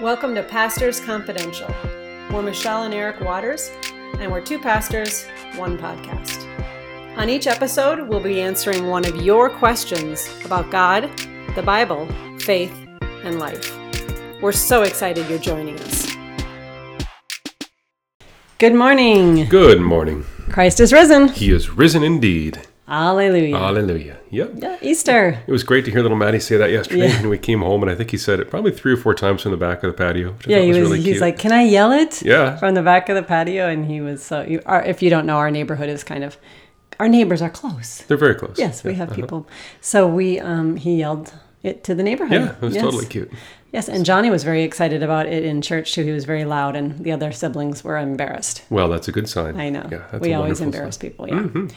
Welcome to Pastors Confidential. We're Michelle and Eric Waters, and we're two pastors, one podcast. On each episode, we'll be answering one of your questions about God, the Bible, faith, and life. We're so excited you're joining us. Good morning. Good morning. Christ is risen. He is risen indeed. Hallelujah. Hallelujah. Yep. yeah, Easter. It was great to hear little Maddie say that yesterday. Yeah. And we came home, and I think he said it probably three or four times from the back of the patio. Yeah, he was. really he's like, "Can I yell it?" Yeah. from the back of the patio, and he was so. You, our, if you don't know, our neighborhood is kind of, our neighbors are close. They're very close. Yes, we have uh-huh. people. So we, um, he yelled it to the neighborhood. Yeah, it was yes. totally cute. Yes, and Johnny was very excited about it in church too. He was very loud, and the other siblings were embarrassed. Well, that's a good sign. I know. Yeah, that's we always embarrass sign. people. Yeah.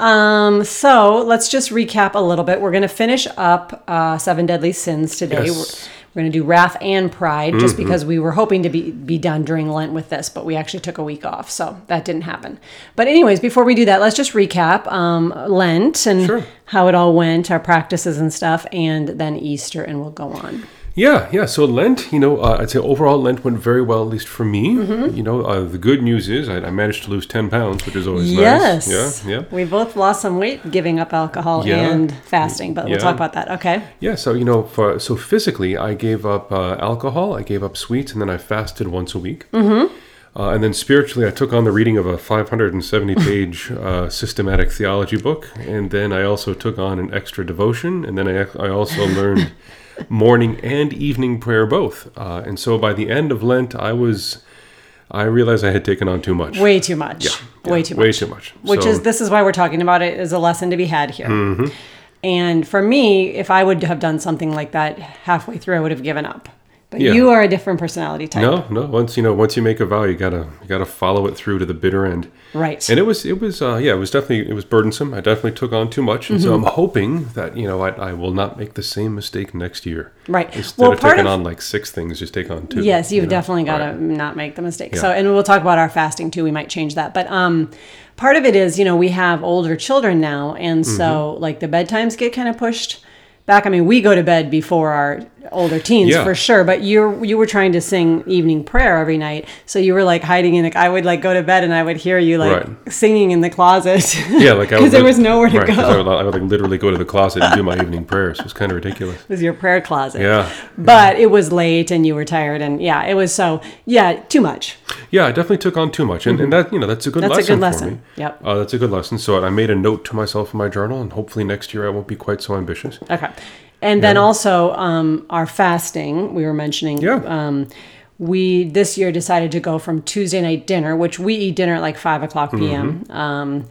Um, so let's just recap a little bit. We're going to finish up uh, Seven Deadly Sins today. Yes. We're, we're going to do Wrath and Pride just Mm-hmm. because we were hoping to be, be done during Lent with this, but we actually took a week off. So that didn't happen. But, anyways, before we do that, let's just recap um, Lent and Sure. how it all went, our practices and stuff, and then Easter, and we'll go on. Yeah, yeah. So Lent, you know, uh, I'd say overall Lent went very well, at least for me. Mm-hmm. You know, uh, the good news is I, I managed to lose 10 pounds, which is always Yes. nice. Yeah, yeah. We both lost some weight giving up alcohol Yeah. and fasting, but we'll talk about that. Okay. Yeah, so you know, for so physically, I gave up uh, alcohol, I gave up sweets, and then I fasted once a week. Mm-hmm. Uh, and then spiritually, I took on the reading of a 570-page uh, systematic theology book, and then I also took on an extra devotion, and then I, I also learned morning and evening prayer both. Uh, and so by the end of Lent, I was, I realized I had taken on too much. Way too much. Yeah, way too much. Way too much. Which So- Mm-hmm. is this is why we're talking about it as a lesson to be had here. And for me, if I would have done something like that halfway through, I would have given up. But Yeah. you are a different personality type. No, no. Once you know, once you make a vow, you gotta you gotta follow it through to the bitter end. Right. And it was, it was, uh, yeah, it was definitely, it was burdensome. I definitely took on too much, and so Mm-hmm. I'm hoping that you know I, I will not make the same mistake next year. Right. Instead Well, of taking of- on like six things, just take on two. Yes, you've you know? definitely got to Right. not make the mistake. Yeah. So, and we'll talk about our fasting too. We might change that, but um, part of it is, you know, we have older children now, and Mm-hmm. so like the bedtimes get kind of pushed back. I mean, we go to bed before our older teens Yeah. for sure, but you you were trying to sing evening prayer every night, so you were like hiding in. I would like go to bed and I would hear you like Right. singing in the closet. Yeah, like because there was nowhere to right, go. I would, I would like literally go to the closet and do my evening prayers. It was kind of ridiculous. it was your prayer closet. Yeah, But it was late and you were tired and yeah, it was so yeah, too much. yeah, I definitely took on too much, and, and that you know that's a good Mm-hmm. That's a lesson good for lesson. me. Yep. Uh, that's a good lesson. So I made a note to myself in my journal, and hopefully next year I won't be quite so ambitious. Okay. And then also um, our fasting, we were mentioning. Yeah. Um, we this year decided to go from Tuesday night dinner, which we eat dinner at like five o'clock p.m. Mm-hmm. Um,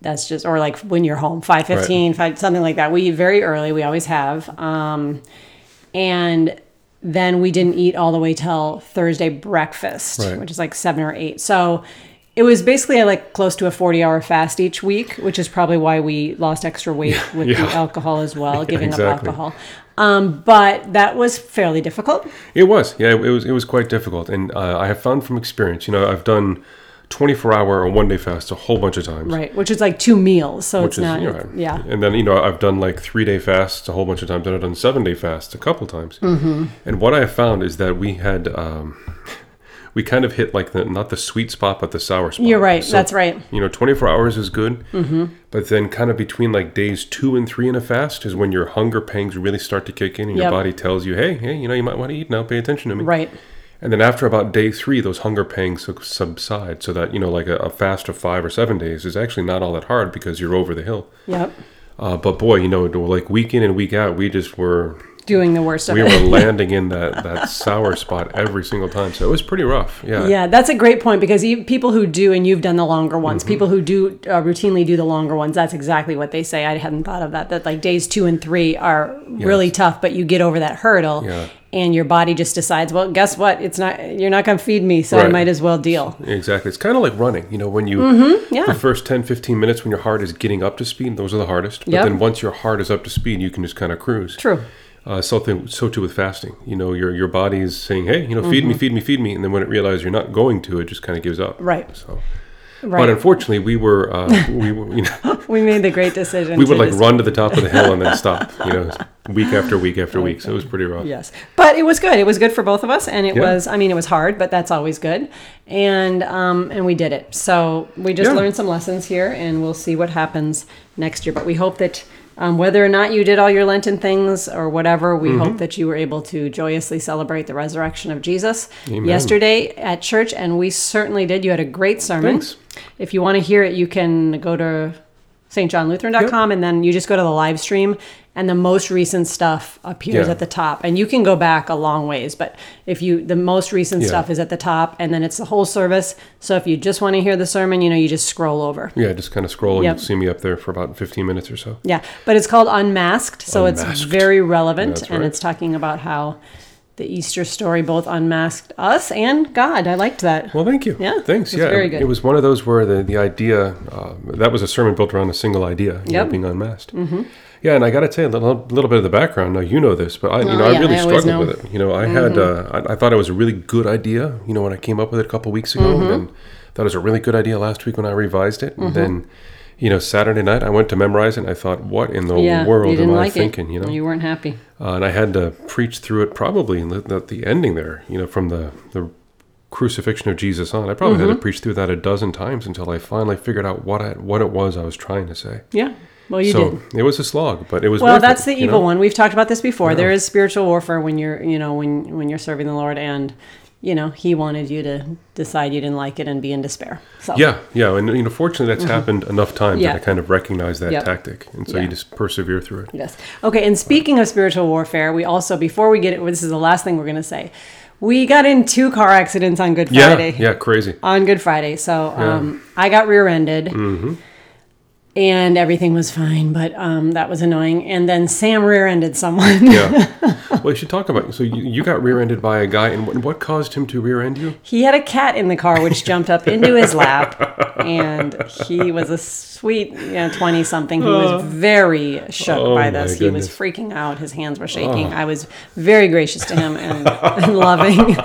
that's just or like when you're home, five fifteen, five something like that. We eat very early. We always have. Um, and then we didn't eat all the way till Thursday breakfast, Right. which is like seven or eight. So it was basically like close to a 40 hour fast each week, which is probably why we lost extra weight with Yeah. the alcohol as well, giving up alcohol. Um, but that was fairly difficult. It was, yeah, it was. It was quite difficult, and uh, I have found from experience. You know, I've done twenty-four hour or one day fast a whole bunch of times. Right, which is like two meals, so Which it's is, not. you know, yeah, And then, you know, I've done like three day fasts a whole bunch of times, and I've done seven day fasts a couple times. Mm-hmm. And what I have found is that we had, um, we kind of hit like the, not the sweet spot, but the sour spot. you're right. So, that's right. You know, 24 hours is good, mm-hmm. but then kind of between like days two and three in a fast is when your hunger pangs really start to kick in, and Yep. your body tells you, hey, hey, you know, you might want to eat now. Pay attention to me. Right. And then after about day three, those hunger pangs sub- subside, so that you know, like a, a fast of five or seven days is actually not all that hard because you're over the hill. Yep. Uh, but boy, you know, like week in and week out, we just were Doing the worst of we it. were landing in that that sour spot every single time. So it was pretty rough. Yeah. Yeah, that's a great point because people who do, and you've done the longer ones, Mm-hmm. people who do uh, routinely do the longer ones, that's exactly what they say. I hadn't thought of that. That like days two and three are really tough, but you get over that hurdle, Yeah. and your body just decides, well, guess what? It's not you're not going to feed me, so I might as well deal. Exactly. It's kind of like running. You know, when you Mm-hmm. yeah. the first 10, 15 minutes when your heart is getting up to speed, those are the hardest. But Yep. then once your heart is up to speed, you can just kind of cruise. True. Uh, something so too with fasting. You know, your your body is saying, "Hey, you know, feed Mm-hmm. me, feed me, feed me," and then when it realizes you're not going to, it just kind of gives up. Right. So, Right. But unfortunately, we were uh, we were, you know We made the great decision. we would like just- run to the top of the hill and then stop. You know, week after week after week. So it was pretty rough. Yes, but it was good. It was good for both of us, and it Yeah. was. I mean, it was hard, but that's always good. And um, and we did it. So we just Yeah. learned some lessons here, and we'll see what happens next year. But we hope that. Um, whether or not you did all your Lenten things or whatever, we Mm-hmm. hope that you were able to joyously celebrate the resurrection of Jesus Amen. yesterday at church, and we certainly did. You had a great sermon. Thanks. If you want to hear it, you can go to stjohnlutheran.com and then you just go to the live stream and the most recent stuff appears Yeah. at the top and you can go back a long ways but if you the most recent Yeah. stuff is at the top and then it's the whole service so if you just want to hear the sermon you know you just scroll over Yeah, just kind of scroll and Yep. you'll see me up there for about 15 minutes or so. yeah but it's called unmasked so it's very relevant That's and it's talking about how the easter story both unmasked us and god i liked that Well, thank you. Yeah, thanks. Yeah, very it- good. It was one of those where the the idea uh, that was a sermon built around a single idea, you know, being unmasked. Mm-hmm. Yeah, and I got to tell you a little, little bit of the background. Now you know this, but I, you Oh, know, yeah, I really I struggled with it. You know, I had uh, I, I thought it was a really good idea. You know, when I came up with it a couple weeks ago, Mm-hmm. and then thought it was a really good idea last week when I revised it, and then. You know, Saturday night I went to memorize it. and I thought, "What in the yeah world am I thinking?" it You know, you weren't happy uh, and I had to preach through it probably in the, ending there, you know, from the, the crucifixion of Jesus on. I probably Mm-hmm. had to preach through that a dozen times until I finally figured out what I, what it was I was trying to say. yeah well you so did it was a slog, but it was Well, that's it, the evil know? one. We've talked about this before. There is spiritual warfare when you're, you know, when when you're serving the Lord, and you know, He wanted you to decide you didn't like it and be in despair. So Yeah, yeah, and you know, fortunately, that's happened enough times Mm-hmm. Yeah. that I kind of recognize that Yep. tactic, and so Yeah. you just persevere through it. yes, okay. And speaking of spiritual warfare, we also before we get it, this is the last thing we're going to say. We got in two car accidents on Good Friday. yeah, crazy. On Good Friday, so um, I got rear-ended. Mm-hmm. And everything was fine, but um, that was annoying. And then Sam rear-ended someone. Yeah. well, you should talk about. So you, you got rear-ended by a guy, and what, what caused him to rear-end you? He had a cat in the car which jumped up into his lap, and he was a sweet, you know. He was very shook Oh, by this. He was freaking out. His hands were shaking. I was very gracious to him and, and loving,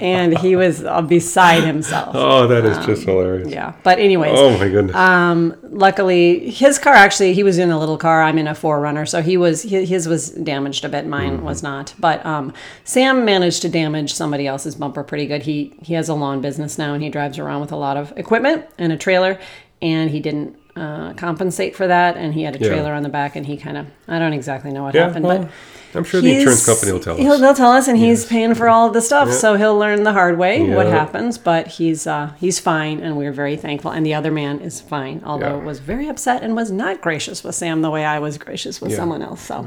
and he was uh, beside himself. Oh, that is just hilarious. Um, Yeah, but anyways, Oh my goodness. um, luckily his car actually he was in a little car i'm in a 4Runner so he was his was damaged a bit mine Mm-hmm. was not but um, sam managed to damage somebody else's bumper pretty good he he has a lawn business now and he drives around with a lot of equipment and a trailer and he didn't uh, compensate for that and he had a Yeah. trailer on the back and he kind of i don't exactly know what yeah, happened well, but I'm sure the insurance company will tell He'll, us. they'll tell us, and he's paying for all of the stuff, so he'll learn the hard way what happens. But he's uh, he's fine, and we're very thankful. And the other man is fine, although Yeah. was very upset and was not gracious with Sam the way I was gracious with Yeah. someone else. So.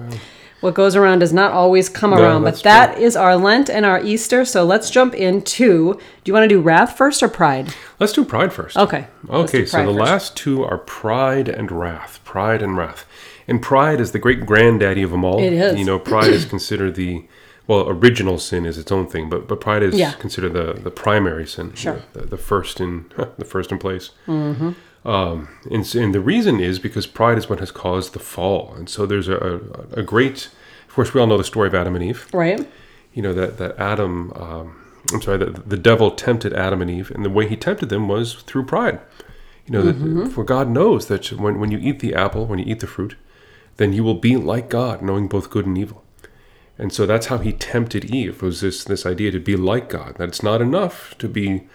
What goes around does not always come No, around, but that is our Lent and our Easter. So let's jump into. Do you want to do wrath first or pride? Let's do pride first. Okay. Okay, so the first. last two are pride and wrath. Pride and wrath. And pride is the great granddaddy of them all. It is. You know, pride is considered the well, original sin is its own thing, but but pride is Yeah. considered the the primary sin. you Sure. know, the, the first in the first in place. Mm-hmm. Um, and, and the reason is because pride is what has caused the fall. And so there's a, a, a great, of course, we all know the story of Adam and Eve Right. you know that that Adam, um, I'm sorry, that the devil tempted Adam and Eve, and the way he tempted them was through pride. You know that for God knows that when when you eat the apple, when you eat the fruit, then you will be like God, knowing both good and evil. And so that's how he tempted Eve was this this idea to be like God. That it's not enough to be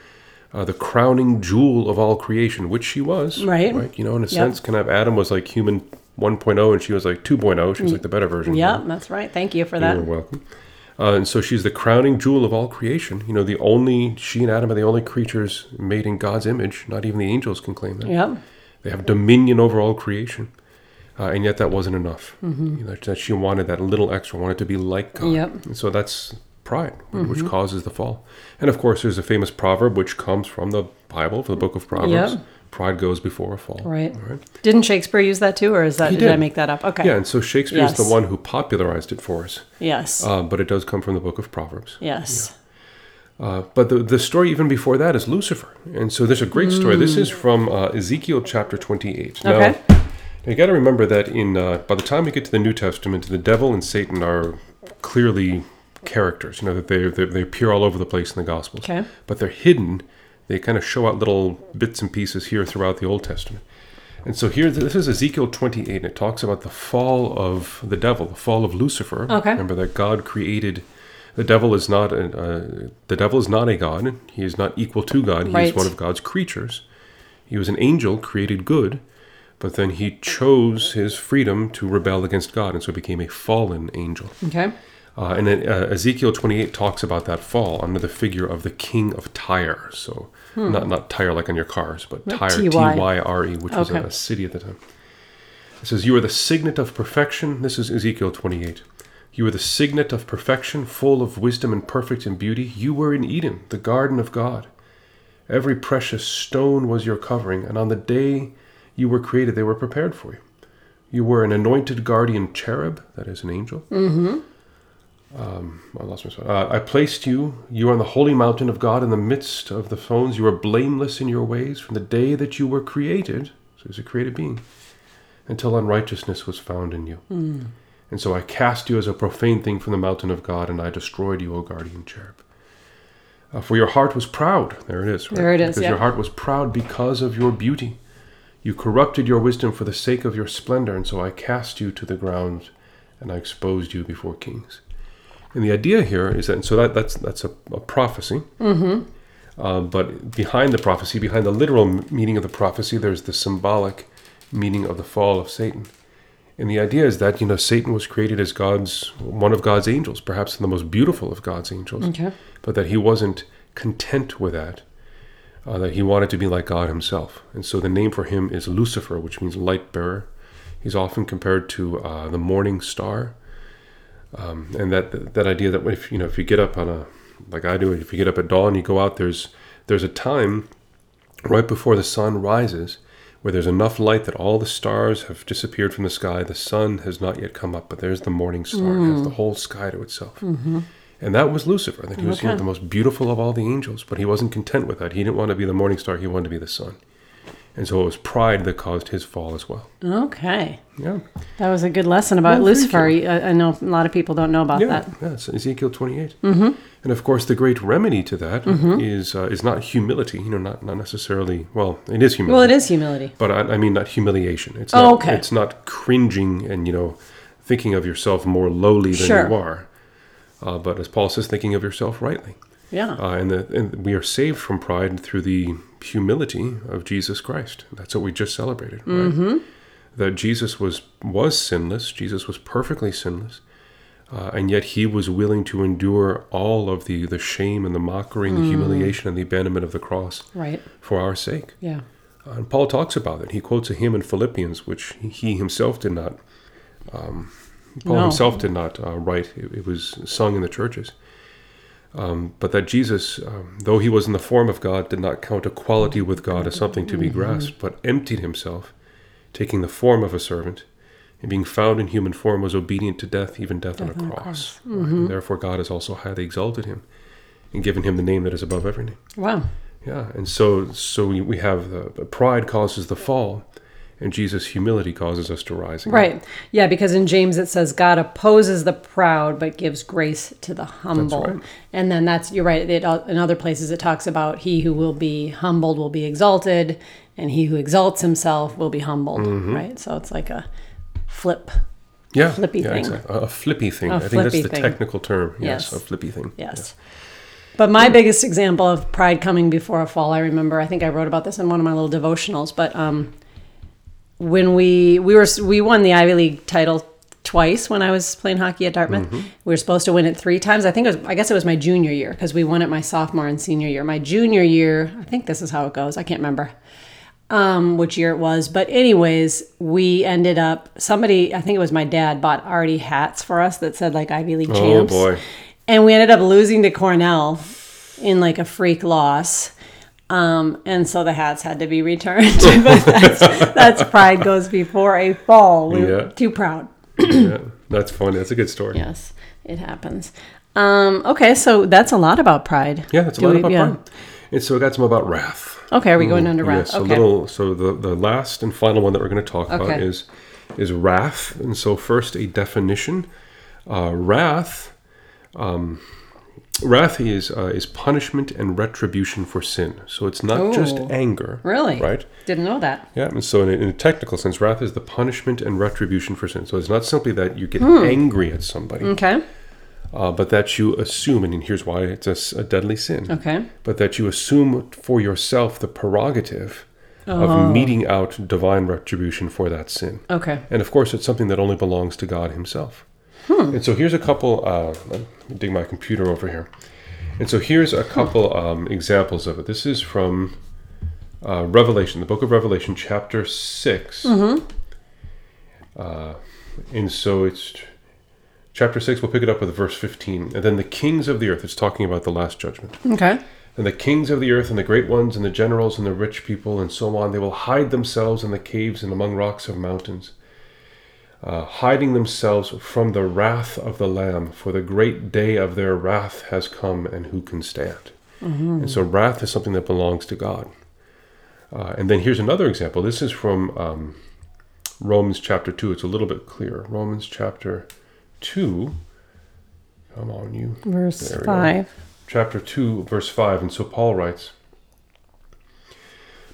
uh, the crowning jewel of all creation, which she was. Right. Right. You know, in a sense, kind of Adam was like human 1.0, and she was like 2.0. She was like the better version. Yeah, that's right. Thank you for that. You're welcome. Uh, and so she's the crowning jewel of all creation. You know, the only she and Adam are the only creatures made in God's image. Not even the angels can claim that. Yep. They have dominion over all creation, uh, and yet that wasn't enough. Mm-hmm. You know, that she wanted that little extra, wanted to be like God. Yep. Mm-hmm. And so that's pride, which causes the fall. And of course, there's a famous proverb which comes from the Bible, from the book of Proverbs. Yep. Pride goes before a fall. Right. Right. Didn't Shakespeare use that too, or is that He did. I make that up? Okay. Yeah, and so Shakespeare is the one who popularized it for us, Yes. uh, but it does come from the book of Proverbs. yes. Uh, but the, the story even before that is Lucifer. And so there's a great story. This is from uh, Ezekiel chapter 28. Now, Okay. you got to remember that in uh, by the time we get to the New Testament, the devil and Satan are clearly characters. You know, that they, they, they appear all over the place in the Gospels. Okay. But they're hidden. they kind of show out little bits and pieces here throughout the Old Testament. And so here, this is Ezekiel 28, and it talks about the fall of the devil, the fall of Lucifer. Okay. Remember that God created. The devil is not a, uh, the devil is not a god. He is not equal to God. He Right. is one of God's creatures. He was an angel created good, but then he chose his freedom to rebel against God, and so became a fallen angel. Okay. Uh, and then uh, Ezekiel 28 talks about that fall under the figure of the king of Tyre. So not not Tyre like on your cars, but Tyre, T. Y R E, which was a, a city at the time. It says, "You are the signet of perfection." This is Ezekiel 28. You are the signet of perfection, full of wisdom and perfect in beauty. You were in Eden, the garden of God. Every precious stone was your covering, and on the day you were created, they were prepared for you. You were an anointed guardian cherub, that is an angel. I lost my spot. Uh, I placed you. You are on the holy mountain of God in the midst of the thrones. You are blameless in your ways from the day that you were created. So, as a created being, until unrighteousness was found in you. And so I cast you as a profane thing from the mountain of God, and I destroyed you, O guardian cherub. Uh, for your heart was proud. There it is. Right? There it is, Because yeah. your heart was proud because of your beauty. You corrupted your wisdom for the sake of your splendor, and so I cast you to the ground, and I exposed you before kings. And the idea here is that so that that's that's a, a prophecy. Mm-hmm. Uh, but behind the prophecy, behind the literal meaning of the prophecy, there's the symbolic meaning of the fall of Satan. And the idea is that you know Satan was created as God's one of God's angels, perhaps the most beautiful of God's angels, Okay. but that he wasn't content with that. Uh, that he wanted to be like God himself, and so the name for him is Lucifer, which means light bearer. He's often compared to uh, the morning star, um, and that that idea that if you know if you get up on a like I do, if you get up at dawn, you go out. There's there's a time right before the sun rises where there's enough light that all the stars have disappeared from the sky. The sun has not yet come up, but there's the morning star. It has the whole sky to itself. And that was Lucifer. That he was you know, the most beautiful of all the angels, but he wasn't content with that. He didn't want to be the morning star. He wanted to be the sun. And so it was pride that caused his fall as well. Okay. Yeah. That was a good lesson about Well, Lucifer. I, I know a lot of people don't know about Yeah, that. yeah, it's Ezekiel 28. Mm-hmm. And of course, the great remedy to that is Mm-hmm. uh, is not humility. You know, not not necessarily. Well, it is humility. Well, it is humility. But I, I mean, not humiliation. It's Oh, not, okay. It's not cringing and you know, thinking of yourself more lowly than Sure. you are. Uh, but as Paul says, thinking of yourself rightly. Yeah. Uh, and, the, and we are saved from pride through the humility of Jesus Christ. That's what we just celebrated, right? Mm-hmm. That Jesus was was sinless. Jesus was perfectly sinless, uh, and yet he was willing to endure all of the the shame and the mockery, and the Mm. humiliation and the abandonment of the cross right. for our sake. Yeah. Uh, and Paul talks about it. He quotes a hymn in Philippians, which he himself did not. Um, Paul No. himself did not uh, write. It, it was sung in the churches. Um, but that Jesus, um, though he was in the form of God, did not count equality with God as something to be grasped, but emptied himself, taking the form of a servant, and being found in human form, was obedient to death, even death, on a on cross. And therefore, God has also highly exalted him, and given him the name that is above every name. Wow. Yeah, and so so we- we have the, the pride causes the fall, and Jesus' humility causes us to rise. again. Right. Yeah, because in James it says God opposes the proud but gives grace to the humble. right. And then that's you're right. It, in other places it talks about he who will be humbled will be exalted, and he who exalts himself will be humbled. Mm-hmm. Right. So it's like a flip. Yeah, Flippy yeah, thing. exactly. A, flippy thing. A I think that's the thing. technical term. Yes, Yes. a flippy thing. Yes. But my biggest example of pride coming before a fall, I remember, I think I wrote about this in one of my little devotionals, but um, when we we were we won the Ivy League title twice when I was playing hockey at Dartmouth. Mm-hmm. We were supposed to win it three times. I think it was I guess it was my junior year because we won it my sophomore and senior year. My junior year, I think this is how it goes. I can't remember um, which year it was. But anyways, we ended up somebody I think it was my dad bought already hats for us that said like Ivy League champs. Oh boy. And we ended up losing to Cornell in like a freak loss. Um, and so the hats had to be returned. but that's, that's pride goes before a fall. We were too proud. yeah, that's funny. That's a good story. Yes, it happens. Um, okay, so that's a lot about pride. Yeah, that's a Do lot we- about yeah. pride. And so I got some about wrath. Okay, are we going under wrath? Yes, a okay. little. So the the last and final one that we're going to talk about is is wrath. And so first a definition. Uh, wrath. Um, wrath is uh, is punishment and retribution for sin. So it's not just Oh. anger. Really? Right. Didn't know that. Yeah, and so in a, in a technical sense, wrath is the punishment and retribution for sin. So it's not simply that you get Hmm. angry at somebody, Okay. uh, but that you assume, and here's why it's a deadly sin, Okay. but that you assume for yourself the prerogative Oh. of meting out divine retribution for that sin. Okay. And of course, it's something that only belongs to God Himself. Hmm. And so here's a couple. Uh, dig my computer over here. And so here's a couple um, examples of it. This is from uh, Revelation, the book of Revelation, chapter 6. Mm-hmm. Uh, and so it's chapter 6, we'll pick it up with verse 15. And then the kings of the earth, it's talking about the last judgment. Okay. And the kings of the earth, and the great ones, and the generals, and the rich people, and so on, they will hide themselves in the caves and among rocks of mountains, uh, hiding themselves from the wrath of the Lamb, for the great day of their wrath has come, and who can stand? And so, wrath is something that belongs to God. Uh, and then here's another example. This is from um, Romans chapter 2. It's a little bit clearer. Romans chapter 2. Come on, you Verse There we go. five. chapter 2, verse 5. And so Paul writes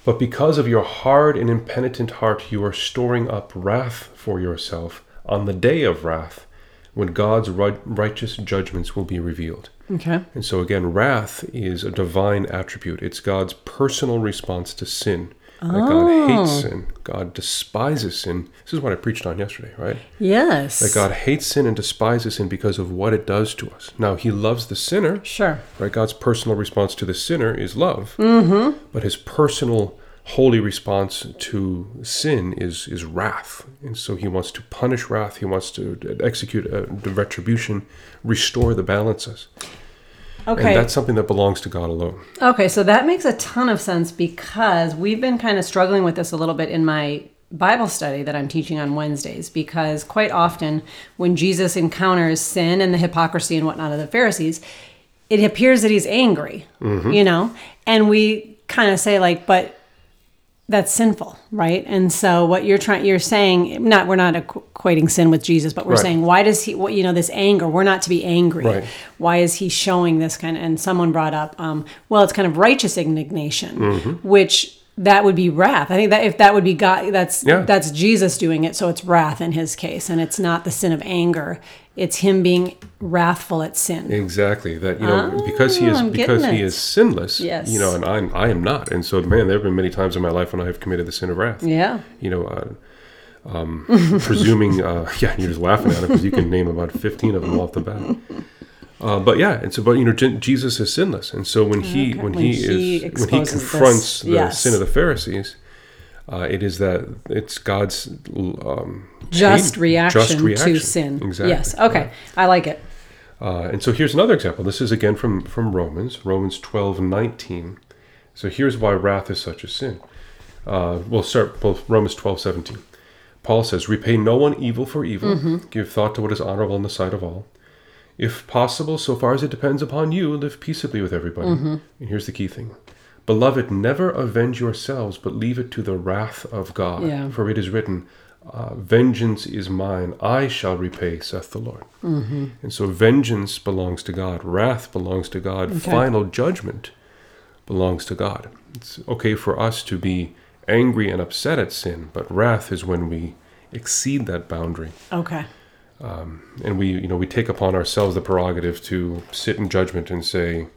But because of your hard and impenitent heart, you are storing up wrath for yourself on the day of wrath, when God's right- righteous judgments will be revealed. Okay. And so, again, wrath is a divine attribute. It's God's personal response to sin. That God hates sin. God despises sin. This is what I preached on yesterday, right? Yes. That God hates sin and despises sin because of what it does to us. Now, He loves the sinner, Sure. right? God's personal response to the sinner is love, mm-hmm. but His personal, holy response to sin is is wrath, and so He wants to punish wrath. He wants to execute a, the retribution, restore the balances, Okay. and that's something that belongs to God alone. Okay, so that makes a ton of sense because we've been kind of struggling with this a little bit in my Bible study that I'm teaching on Wednesdays because quite often when Jesus encounters sin and the hypocrisy and whatnot of the Pharisees, it appears that he's angry, mm-hmm. you know? And we kind of say, like, but that's sinful, right? And so what you're trying, you're saying, not we're not equating sin with Jesus, but we're Right. saying, why does he, what you know, this anger? We're not to be angry. Right. Why is he showing this kind of? And someone brought up, um, well, it's kind of righteous indignation, Mm-hmm. which that would be wrath. I think that if that would be God, that's Yeah. that's Jesus doing it, so it's wrath in his case, and it's not the sin of anger. It's him being wrathful at sin. Exactly that you know because he is Ah, I'm because he is sinless. Yes. You know, and I'm I am not, and so man, there have been many times in my life when I have committed the sin of wrath. Yeah. you know, uh, um, presuming, uh, yeah, you're just laughing at it because you can name about 15 of them off the bat. Uh, but yeah, and so, but you know, Je- Jesus is sinless, and so when he Okay, when, when he, he is when he exposes this, confronts the yes. sin of the Pharisees, uh, it is that it's God's um, Just hate- reaction, just reaction. to sin. Exactly. Yes. Okay. I like it. Uh, and so here's another example. This is again from, from Romans, Romans 12, 19. So here's why wrath is such a sin. Uh, we'll start both Romans 12, 17. Paul says, Repay no one evil for evil. Give thought to what is honorable in the sight of all. If possible, so far as it depends upon you, live peaceably with everybody. And here's the key thing. Beloved, never avenge yourselves, but leave it to the wrath of God. Yeah. For it is written, uh, Vengeance is mine, I shall repay, saith the Lord. And so vengeance belongs to God, wrath belongs to God, Okay. final judgment belongs to God. It's okay for us to be angry and upset at sin, but wrath is when we exceed that boundary Okay. And we you know we take upon ourselves the prerogative to sit in judgment and say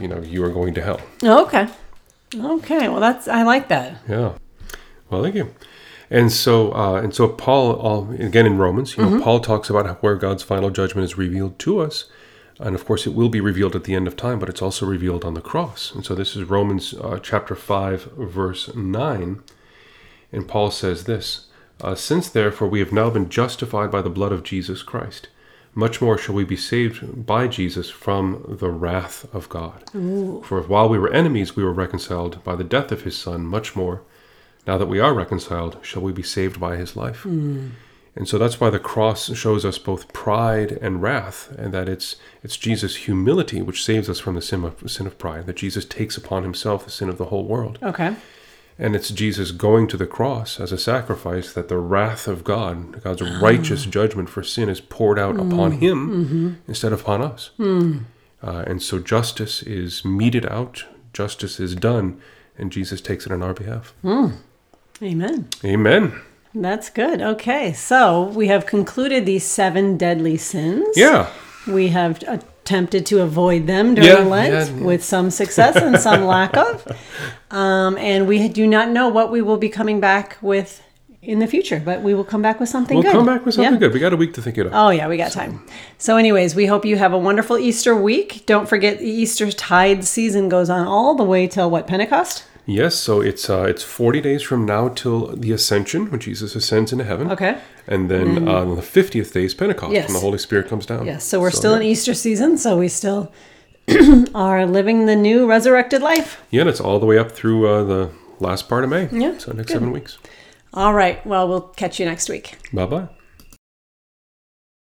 you know you are going to hell Okay. Okay. Well, that's I like that. yeah well thank you and so uh, and so paul all, again in romans you know paul talks about where god's final judgment is revealed to us and of course it will be revealed at the end of time but it's also revealed on the cross and so this is romans uh, chapter 5 verse 9 and paul says this uh, since therefore we have now been justified by the blood of jesus christ much more shall we be saved by jesus from the wrath of god for if while we were enemies we were reconciled by the death of his son much more now that we are reconciled shall we be saved by his life and so that's why the cross shows us both pride and wrath, and that it's it's Jesus' humility which saves us from the sin of sin of pride. That Jesus takes upon himself the sin of the whole world, Okay. And it's Jesus going to the cross as a sacrifice that the wrath of God, God's righteous ah. judgment for sin, is poured out upon mm. him mm-hmm. instead of upon us. Hmm. Uh, and so justice is meted out, justice is done, and Jesus takes it on our behalf. Hmm. Amen. Amen. That's good. Okay, so we have concluded these seven deadly sins. Yeah. We have attempted to avoid them during Yeah, Lent yeah, with some success and some lack of. Um, and we do not know what we will be coming back with in the future, but we will come back with something We'll good. come back with something Yeah. good. We got a week to think it up. Oh, yeah, we got time. So, anyways, we hope you have a wonderful Easter week. Don't forget, the Easter tide season goes on all the way till what, Pentecost? Yes, so it's uh, it's 40 days from now till the ascension, when Jesus ascends into heaven. Okay. And then uh, on the 50th day is Pentecost, Yes. when the Holy Spirit comes down. Yes, so we're still yeah. in Easter season, so we still are living the new resurrected life. Yeah, and it's all the way up through uh, the last part of May. Yeah, So next good. seven weeks. All right, well, we'll catch you next week. Bye bye.